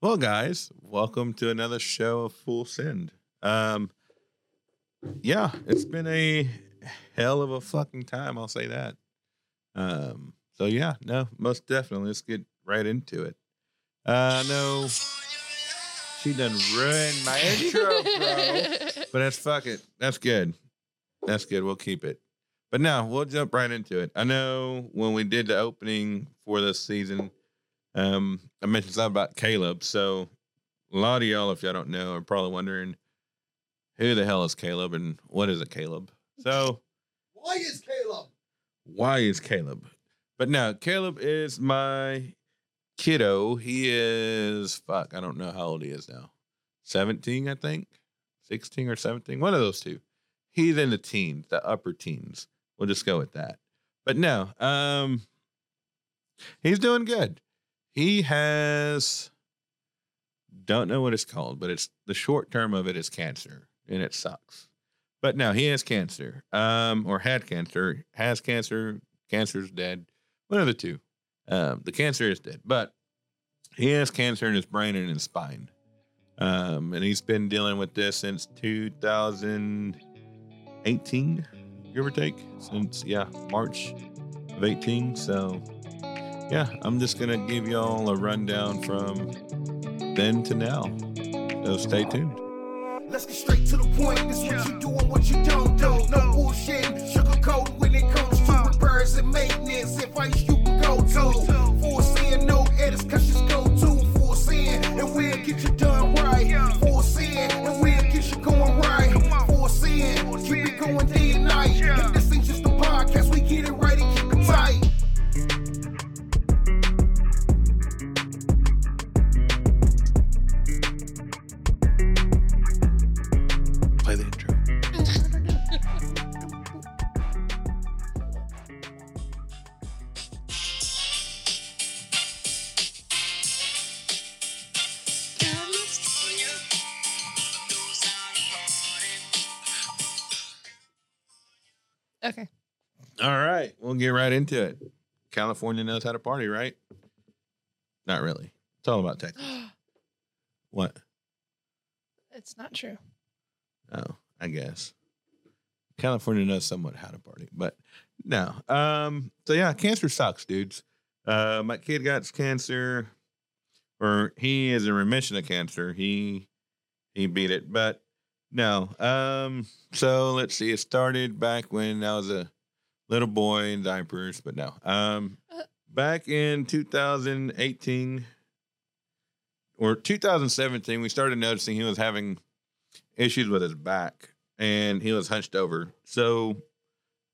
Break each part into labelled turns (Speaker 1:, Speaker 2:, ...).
Speaker 1: Well, guys, welcome to another show of Full Send. Um, yeah, it's been a hell of a fucking time. I'll say that. Um, so yeah, no, most definitely. Let's get right into it. Uh, no, she done ruined my intro, bro. But that's fuck it. That's good. That's good. We'll keep it. But now we'll jump right into it. I know when we did the opening for this season, um, I mentioned something about Caleb. So a lot of y'all, if y'all don't know, are probably wondering who the hell is Caleb and what is a Caleb. So
Speaker 2: Why is Caleb?
Speaker 1: why is Caleb? But now Caleb is my kiddo. He is fuck. I don't know how old he is now. Seventeen, I think. Sixteen or seventeen. One of those two. He's in the teens, the upper teens. We'll just go with that. But no, um, he's doing good. He has don't know what it's called, but it's the short term of it is cancer, and it sucks. But now he has cancer, um, or had cancer, has cancer. Cancer's dead. One of the two. Um, the cancer is dead, but he has cancer in his brain and his spine. Um, and he's been dealing with this since 2018, give or take. Since yeah, March of 18. So yeah, I'm just gonna give y'all a rundown from then to now. So stay tuned.
Speaker 2: Let's get straight to the point. This
Speaker 3: Okay.
Speaker 1: All right, we'll get right into it. California knows how to party, right? Not really. It's all about Texas. What?
Speaker 3: it's not true.
Speaker 1: Oh, I guess. California knows somewhat how to party, but no. Um, so yeah, cancer sucks, dudes. Uh, my kid got cancer, or he is in remission of cancer. He he beat it, but no. Um, so let's see. It started back when I was a little boy in diapers, but no. Um,
Speaker 3: Uh.
Speaker 1: back in 2018 or 2017, we started noticing he was having issues with his back and he was hunched over. So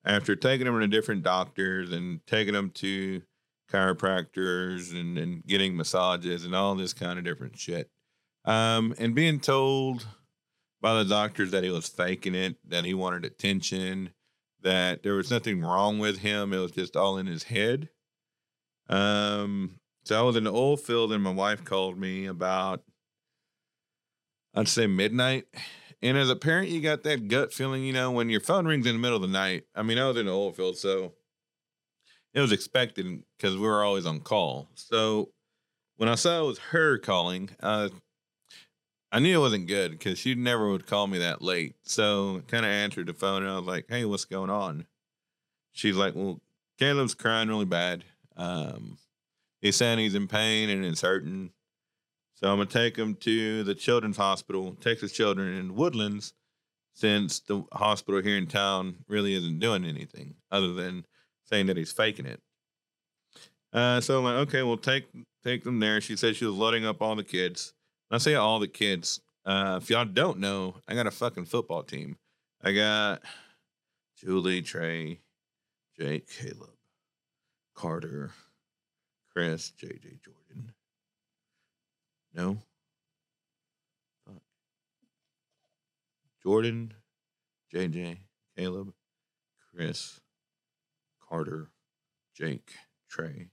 Speaker 1: after taking him to different doctors and taking him to chiropractors and, and getting massages and all this kind of different shit. Um, and being told by the doctors that he was faking it, that he wanted attention, that there was nothing wrong with him. It was just all in his head. Um, so I was in the oil field and my wife called me about I'd say midnight. And as a parent, you got that gut feeling, you know, when your phone rings in the middle of the night. I mean, I was in the oil field, so it was expected because we were always on call. So when I saw it was her calling, uh, I knew it wasn't good because she never would call me that late. So I kind of answered the phone and I was like, hey, what's going on? She's like, well, Caleb's crying really bad. Um, he's saying he's in pain and it's hurting. So I'm gonna take him to the Children's Hospital, Texas Children in Woodlands, since the hospital here in town really isn't doing anything other than saying that he's faking it. Uh, so I'm like, okay, we'll take take them there. She said she was loading up all the kids. I say all the kids. Uh, if y'all don't know, I got a fucking football team. I got Julie, Trey, Jake, Caleb, Carter, Chris, JJ, Jordan. No. Fuck. Jordan, JJ, Caleb, Chris, Carter, Jake, Trey.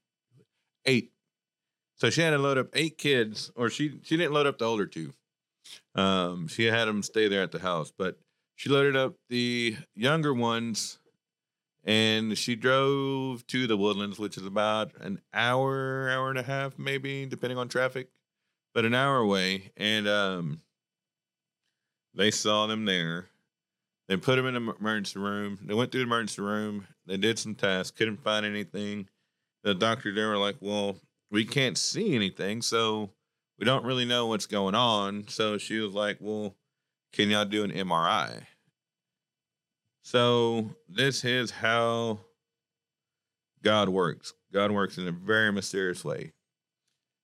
Speaker 1: Eight. So she had to load up eight kids, or she she didn't load up the older two. Um, she had them stay there at the house, but she loaded up the younger ones, and she drove to the Woodlands, which is about an hour, hour and a half, maybe, depending on traffic but an hour away, and um, they saw them there. They put them in the emergency room. They went through the emergency room. They did some tests, couldn't find anything. The doctor there were like, "Well, we can't see anything, so we don't really know what's going on." So she was like, "Well, can y'all do an MRI?" So this is how God works. God works in a very mysterious way.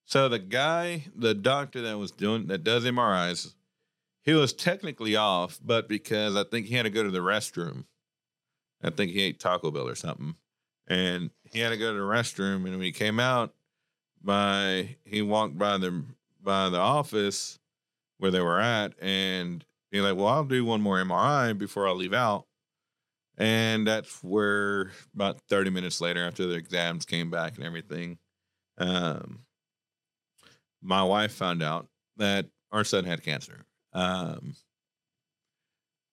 Speaker 1: So the guy, the doctor that was doing that does MRIs, he was technically off, but because I think he had to go to the restroom. I think he ate Taco Bell or something. And he had to go to the restroom. And when he came out by he walked by the by the office where they were at and he's like, Well, I'll do one more MRI before I leave out. And that's where about 30 minutes later, after the exams came back and everything, um, my wife found out that our son had cancer. Um,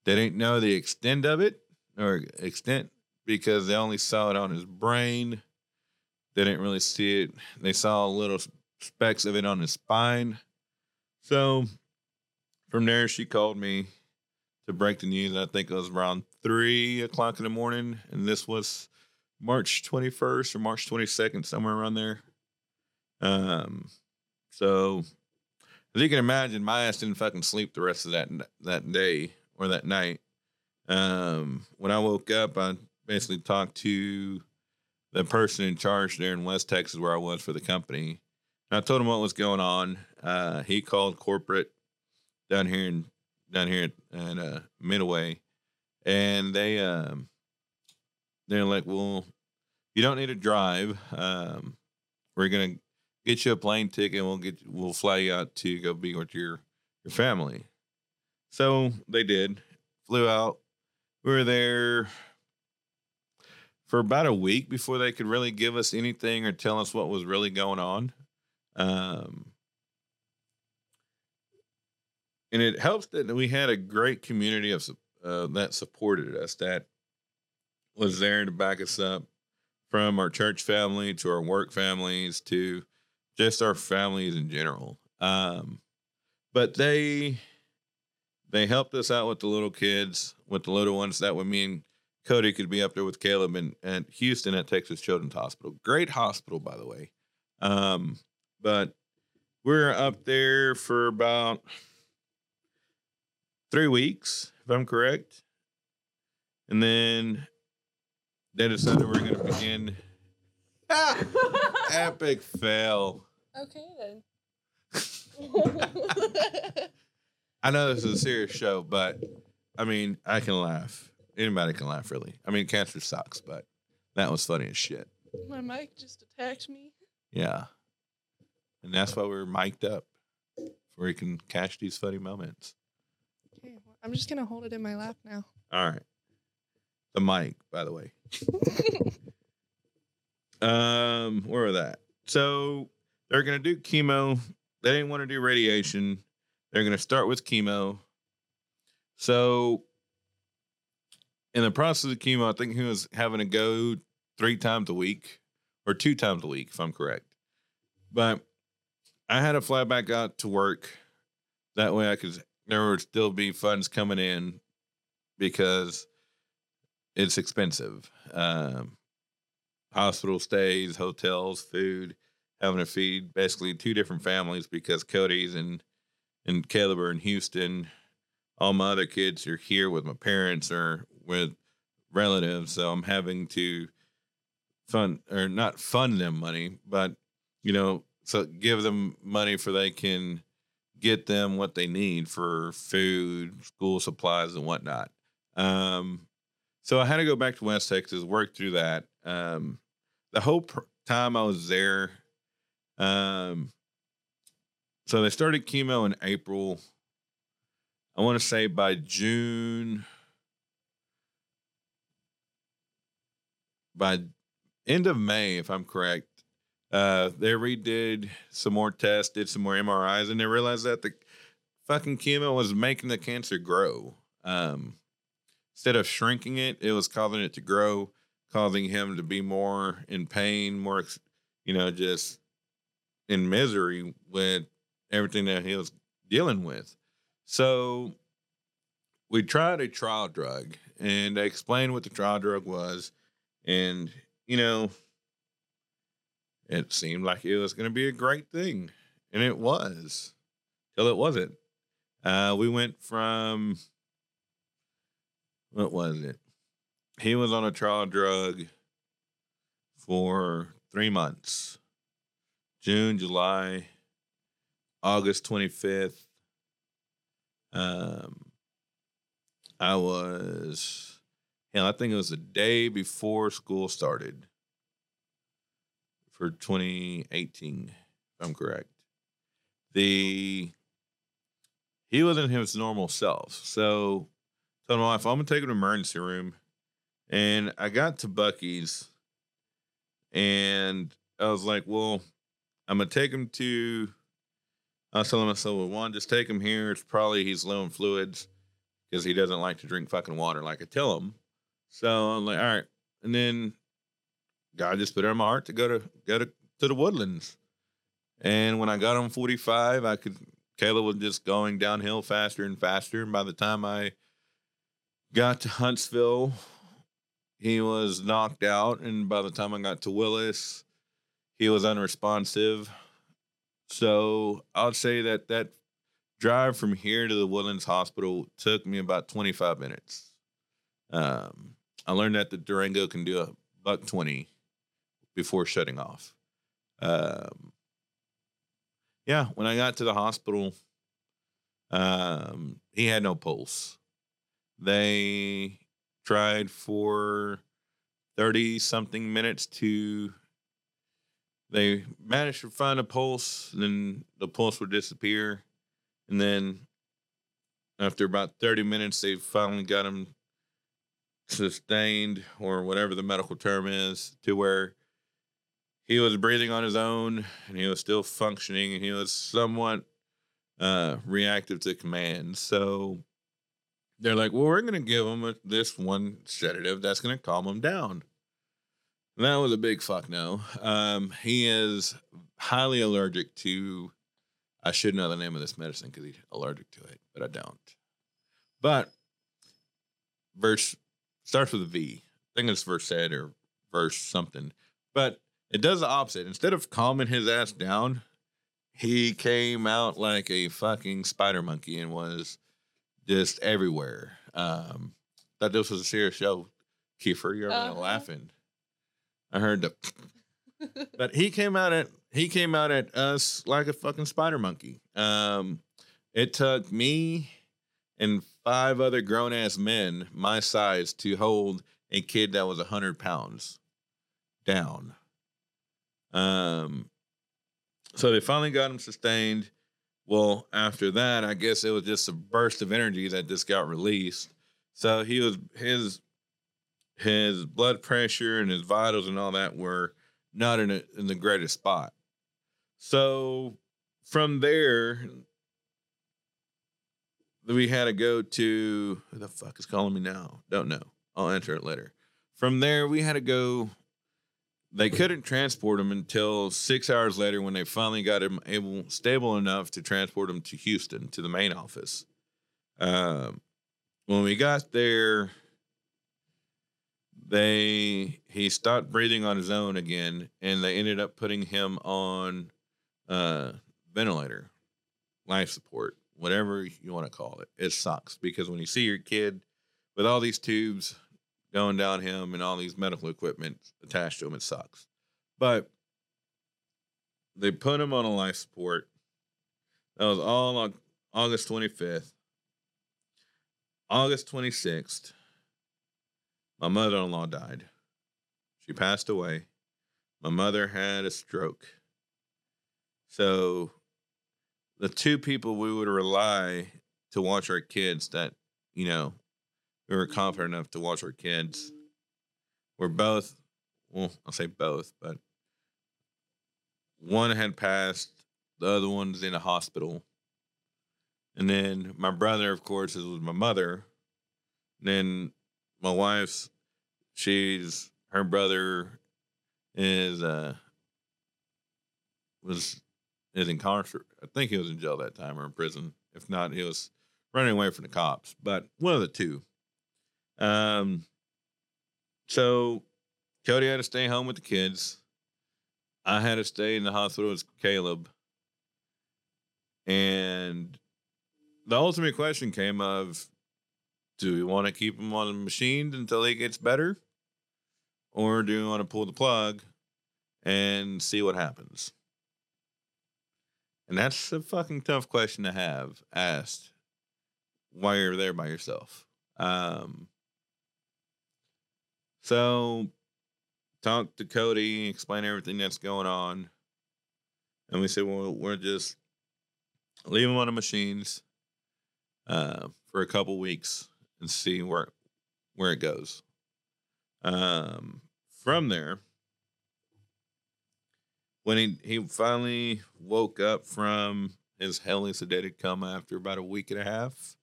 Speaker 1: they didn't know the extent of it or extent because they only saw it on his brain. They didn't really see it. They saw little specks of it on his spine. So from there, she called me to break the news. I think it was around three o'clock in the morning, and this was March 21st or March 22nd, somewhere around there. Um, so as you can imagine, my ass didn't fucking sleep the rest of that that day or that night. Um, when I woke up, I basically talked to the person in charge there in West Texas, where I was for the company. And I told him what was going on. Uh, he called corporate down here in down here at, uh, Midway, and they um, they're like, "Well, you don't need to drive. Um, we're gonna get you a plane ticket. and We'll get we'll fly you out to go be with your your family." So they did. Flew out. We were there for about a week before they could really give us anything or tell us what was really going on. Um, and it helps that we had a great community of uh, that supported us that was there to back us up from our church family to our work families to just our families in general um, but they they helped us out with the little kids with the little ones that would mean cody could be up there with caleb and at houston at texas children's hospital great hospital by the way um, but we're up there for about three weeks, if I'm correct. And then they decided we're going to begin. Epic fail.
Speaker 3: Okay then.
Speaker 1: I know this is a serious show, but I mean, I can laugh. Anybody can laugh, really. I mean, cancer sucks, but that was funny as shit.
Speaker 3: My mic just attacked me.
Speaker 1: Yeah. And that's why we're mic'd up, where we can catch these funny moments.
Speaker 3: Okay, well, I'm just gonna hold it in my lap now.
Speaker 1: All right. The mic, by the way. um, where are that? So they're gonna do chemo. They didn't want to do radiation. They're gonna start with chemo. So in the process of chemo, I think he was having to go three times a week or two times a week, if I'm correct. But I had to fly back out to work. That way I could there would still be funds coming in because it's expensive. Um, hospital stays, hotels, food, having to feed basically two different families because Cody's and and Caleb are in Houston. All my other kids are here with my parents or with relatives, so I'm having to fund or not fund them money, but you know, so give them money for they can get them what they need for food, school supplies, and whatnot. Um, so I had to go back to West Texas, work through that. Um, the whole pr- time I was there, um, so they started chemo in April. I want to say by June, by end of May, if I'm correct, uh, they redid some more tests, did some more MRIs, and they realized that the fucking chemo was making the cancer grow. Um, instead of shrinking it, it was causing it to grow, causing him to be more in pain, more, you know, just in misery with everything that he was dealing with. So we tried a trial drug and they explained what the trial drug was. And, you know, it seemed like it was going to be a great thing. And it was till it wasn't. Uh, we went from, what was it? He was on a trial drug for three months June, July, August 25th. Um, I was, hell, I think it was the day before school started for 2018, if I'm correct. The, he wasn't his normal self. So, told my wife, I'm to take him to emergency room. And I got to Buc-ee's and I was like, well, I'm to take him to, I was telling myself, well, one, just take him here. It's probably he's low in fluids because he doesn't like to drink fucking water like I tell him. So I'm like, all right. And then God just put it in my heart to go to go to, to the woodlands. And when I got on 45, I could Caleb was just going downhill faster and faster. And by the time I got to Huntsville, he was knocked out. And by the time I got to Willis, he was unresponsive. So I'll say that that drive from here to the Woodlands Hospital took me about 25 minutes. Um, I learned that the Durango can do a buck 20 before shutting off. Um, yeah, when I got to the hospital, um, he had no pulse. They tried for 30 something minutes to they managed to find a pulse then the pulse would disappear and then after about 30 minutes they finally got him sustained or whatever the medical term is to where he was breathing on his own and he was still functioning and he was somewhat uh, reactive to commands so they're like, well, we're going to give him a, this one sedative that's going to calm him down. And that was a big fuck no. Um, he is highly allergic to, I should know the name of this medicine because he's allergic to it, but I don't. But verse starts with a V. I think it's Versed or verse something. But it does the opposite. Instead of calming his ass down, he came out like a fucking spider monkey and was just everywhere. Um, thought this was a serious show. Kiefer, you're uh-huh. laughing. I heard the, but he came out at he came out at us like a fucking spider monkey. Um, it took me and five other grown ass men my size to hold a kid that was a hundred pounds down. Um, so they finally got him sustained. Well, after that, I guess it was just a burst of energy that just got released. So he was his his blood pressure and his vitals and all that were not in a, in the greatest spot. So from there, we had to go to who the fuck is calling me now? Don't know. I'll answer it later. From there, we had to go they couldn't transport him until six hours later when they finally got him able stable enough to transport him to Houston to the main office. Um, when we got there, they he stopped breathing on his own again, and they ended up putting him on uh, ventilator, life support, whatever you want to call it. It sucks because when you see your kid with all these tubes going down him and all these medical equipment attached to him. It sucks. But they put him on a life support. That was all on August 25th. August 26th, my mother in law died. She passed away. My mother had a stroke. So the two people we would rely to watch our kids that, you know, we were confident enough to watch our kids. We're both, well, I'll say both, but one had passed, the other one's in a hospital. And then my brother, of course, is with my mother. And then my wife's, she's, her brother is, uh, was is incarcerated. I think he was in jail that time or in prison. If not, he was running away from the cops. But one of the two. Um. So Cody had to stay home with the kids. I had to stay in the hospital with Caleb. And the ultimate question came of do we want to keep him on the machine until he gets better? Or do we want to pull the plug and see what happens? And that's a fucking tough question to have asked while you're there by yourself. Um, so talk to Cody, explain everything that's going on. And we said, well, we're just leave him on the machines uh, for a couple weeks and see where where it goes. Um, from there, when he he finally woke up from his heavily sedated coma after about a week and a half,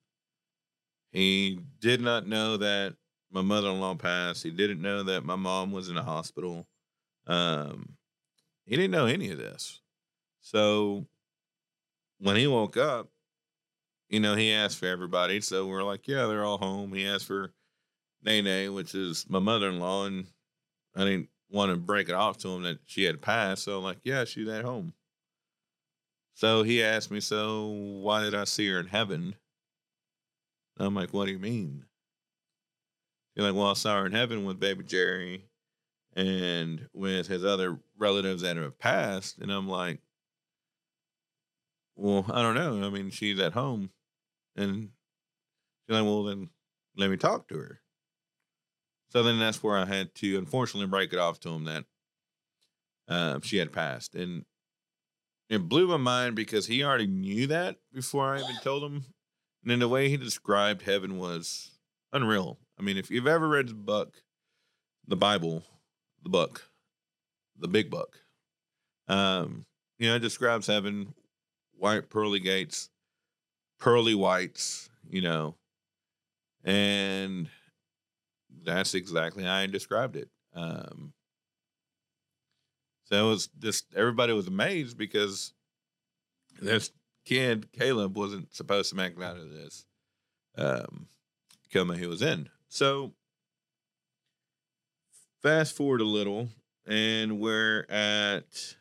Speaker 1: he did not know that my mother-in-law passed. He didn't know that my mom was in the hospital. Um, he didn't know any of this. So when he woke up, you know, he asked for everybody. So we're like, yeah, they're all home. He asked for Nene, which is my mother-in-law, and I didn't want to break it off to him that she had passed. So I'm like, yeah, she's at home. So he asked me, so why did I see her in heaven? I'm like, what do you mean? You're like, well, I saw her in heaven with baby Jerry and with his other relatives that have passed. And I'm like, well, I don't know. I mean, she's at home. And she's like, well, then let me talk to her. So then that's where I had to unfortunately break it off to him that uh, she had passed. And it blew my mind because he already knew that before I even told him. And then the way he described heaven was unreal. I mean, if you've ever read the book, the Bible, the book, the big book, um, you know, it describes heaven, white pearly gates, pearly whites, you know, and that's exactly how I described it. Um, so it was just everybody was amazed because this kid Caleb wasn't supposed to make it out of this um, coma he was in. So fast forward a little, and we're at.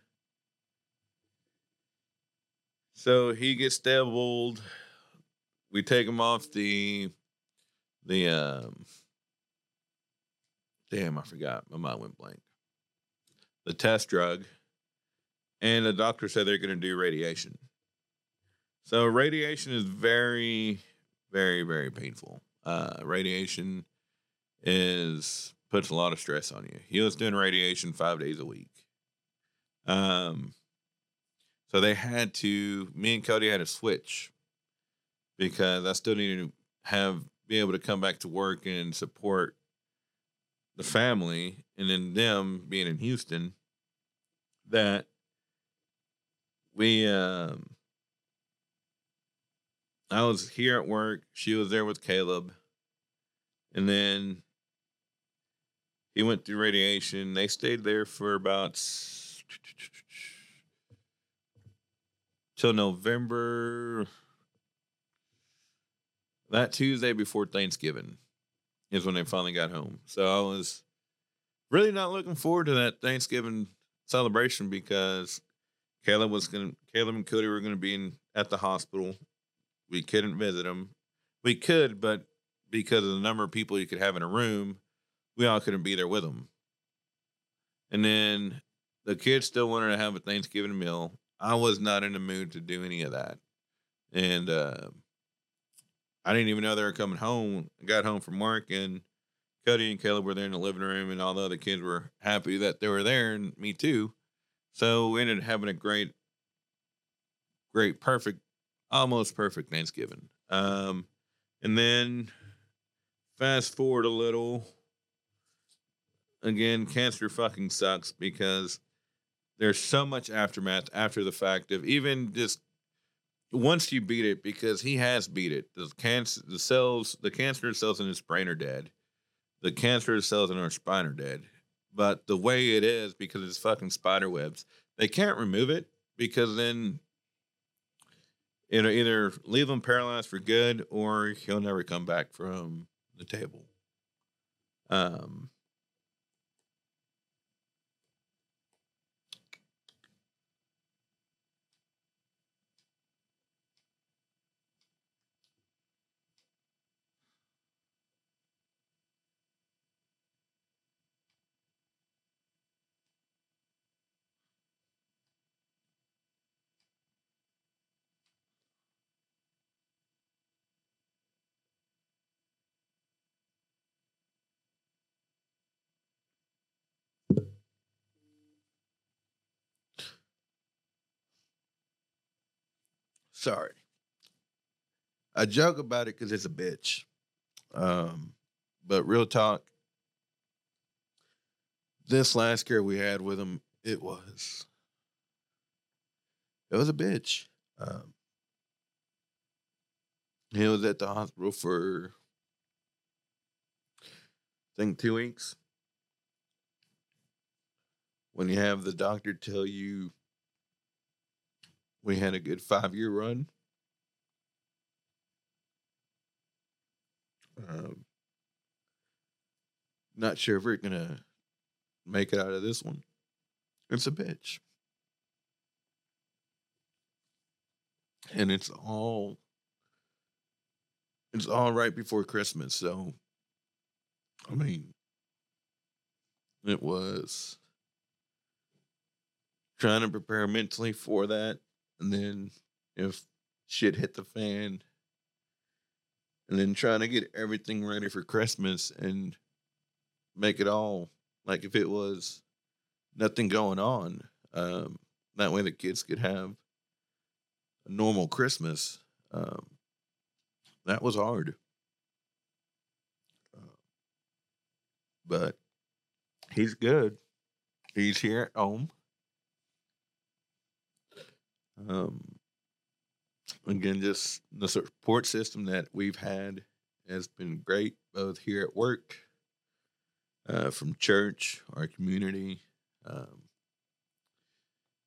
Speaker 1: So he gets stabled. We take him off the the um damn, I forgot. My mind went blank. The test drug. And the doctor said they're going to do radiation. So radiation is very, very, very painful. Uh, radiation is puts a lot of stress on you. He was doing radiation five days a week. Um, so they had to. Me and Cody had to switch because I still needed to have be able to come back to work and support the family, and then them being in Houston. That we um I was here at work. She was there with Caleb. And then he went through radiation. They stayed there for about till November. That Tuesday before Thanksgiving is when they finally got home. So I was really not looking forward to that Thanksgiving celebration because Caleb was gonna Caleb and Cody were gonna be in at the hospital. We couldn't visit them. We could, but because of the number of people you could have in a room, we all couldn't be there with them. And then the kids still wanted to have a Thanksgiving meal. I was not in the mood to do any of that. And uh, I didn't even know they were coming home. I got home from work and Cody and Caleb were there in the living room, and all the other kids were happy that they were there, and me too. So we ended up having a great, great, perfect, almost perfect Thanksgiving. Um, and then fast forward a little. Again, cancer fucking sucks because there's so much aftermath after the fact of even just once you beat it, because he has beat it. The cancer, the cells, the cancer cells in his brain are dead. The cancer cells in our spine are dead. But the way it is, because it's fucking spider webs, they can't remove it because then it'll either leave him paralyzed for good or he'll never come back from the table. Um, sorry. I joke about it because it's a bitch. Um, but real talk, this last care we had with him, it was it was a bitch. Um, he was at the hospital for I think two weeks. When you have the doctor tell you we had a good five year run. Um, not sure if we're gonna make it out of this one. It's a bitch. And it's all it's all right before Christmas, so I mean it was trying to prepare mentally for that and then if shit hit the fan and then trying to get everything ready for Christmas and make it all like if it was nothing going on. Um, that way the kids could have a normal Christmas. Um, that was hard. Uh, but he's good. He's here at home. Um, again, just the support system that we've had has been great, both here at work, uh, from church, our community, um,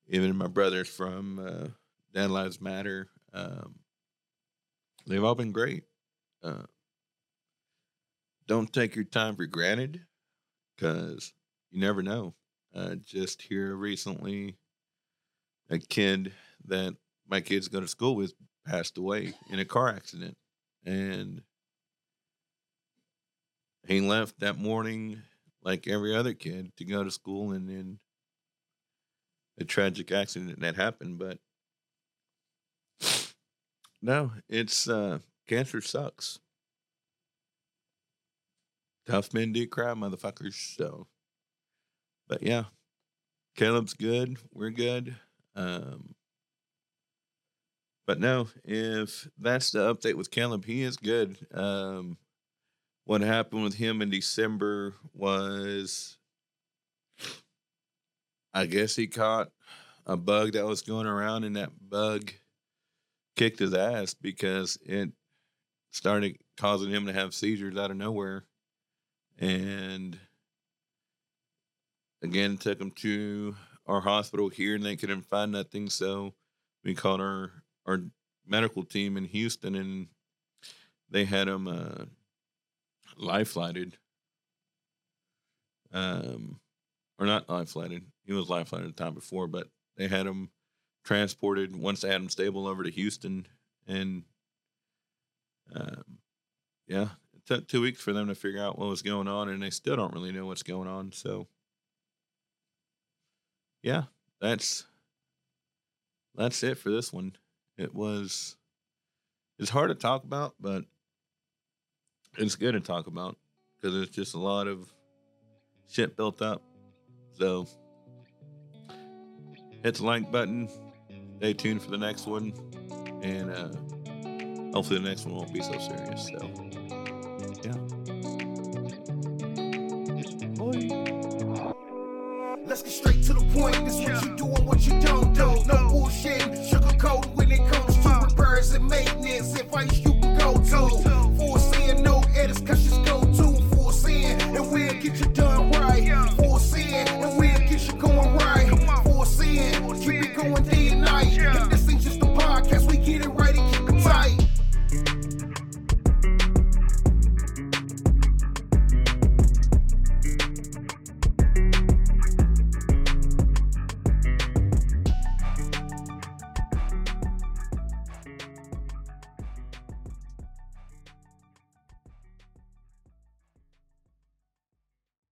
Speaker 1: even my brothers from uh, Dad Lives Matter. Um, they've all been great. Uh, don't take your time for granted because you never know. Uh, just here recently, a kid that my kids go to school with passed away in a car accident. And he left that morning like every other kid to go to school and then a tragic accident that happened. But no, it's uh cancer sucks. Tough men do cry, motherfuckers. So but yeah. Caleb's good. We're good. Um but no, if that's the update with Caleb, he is good. Um, what happened with him in December was, I guess he caught a bug that was going around, and that bug kicked his ass because it started causing him to have seizures out of nowhere. And again, took him to our hospital here, and they couldn't find nothing. So we called our our medical team in Houston, and they had him uh, life. Um, or not life flighted. He was life flighted the time before, but they had him transported once they had him stable over to Houston, and um, yeah, it took two weeks for them to figure out what was going on, and they still don't really know what's going on. So, yeah, that's that's it for this one. It was it's hard to talk about, but it's good to talk about because it's just a lot of shit built up. So hit the like button. Stay tuned for the next one, and uh, hopefully the next one won't be so serious. So.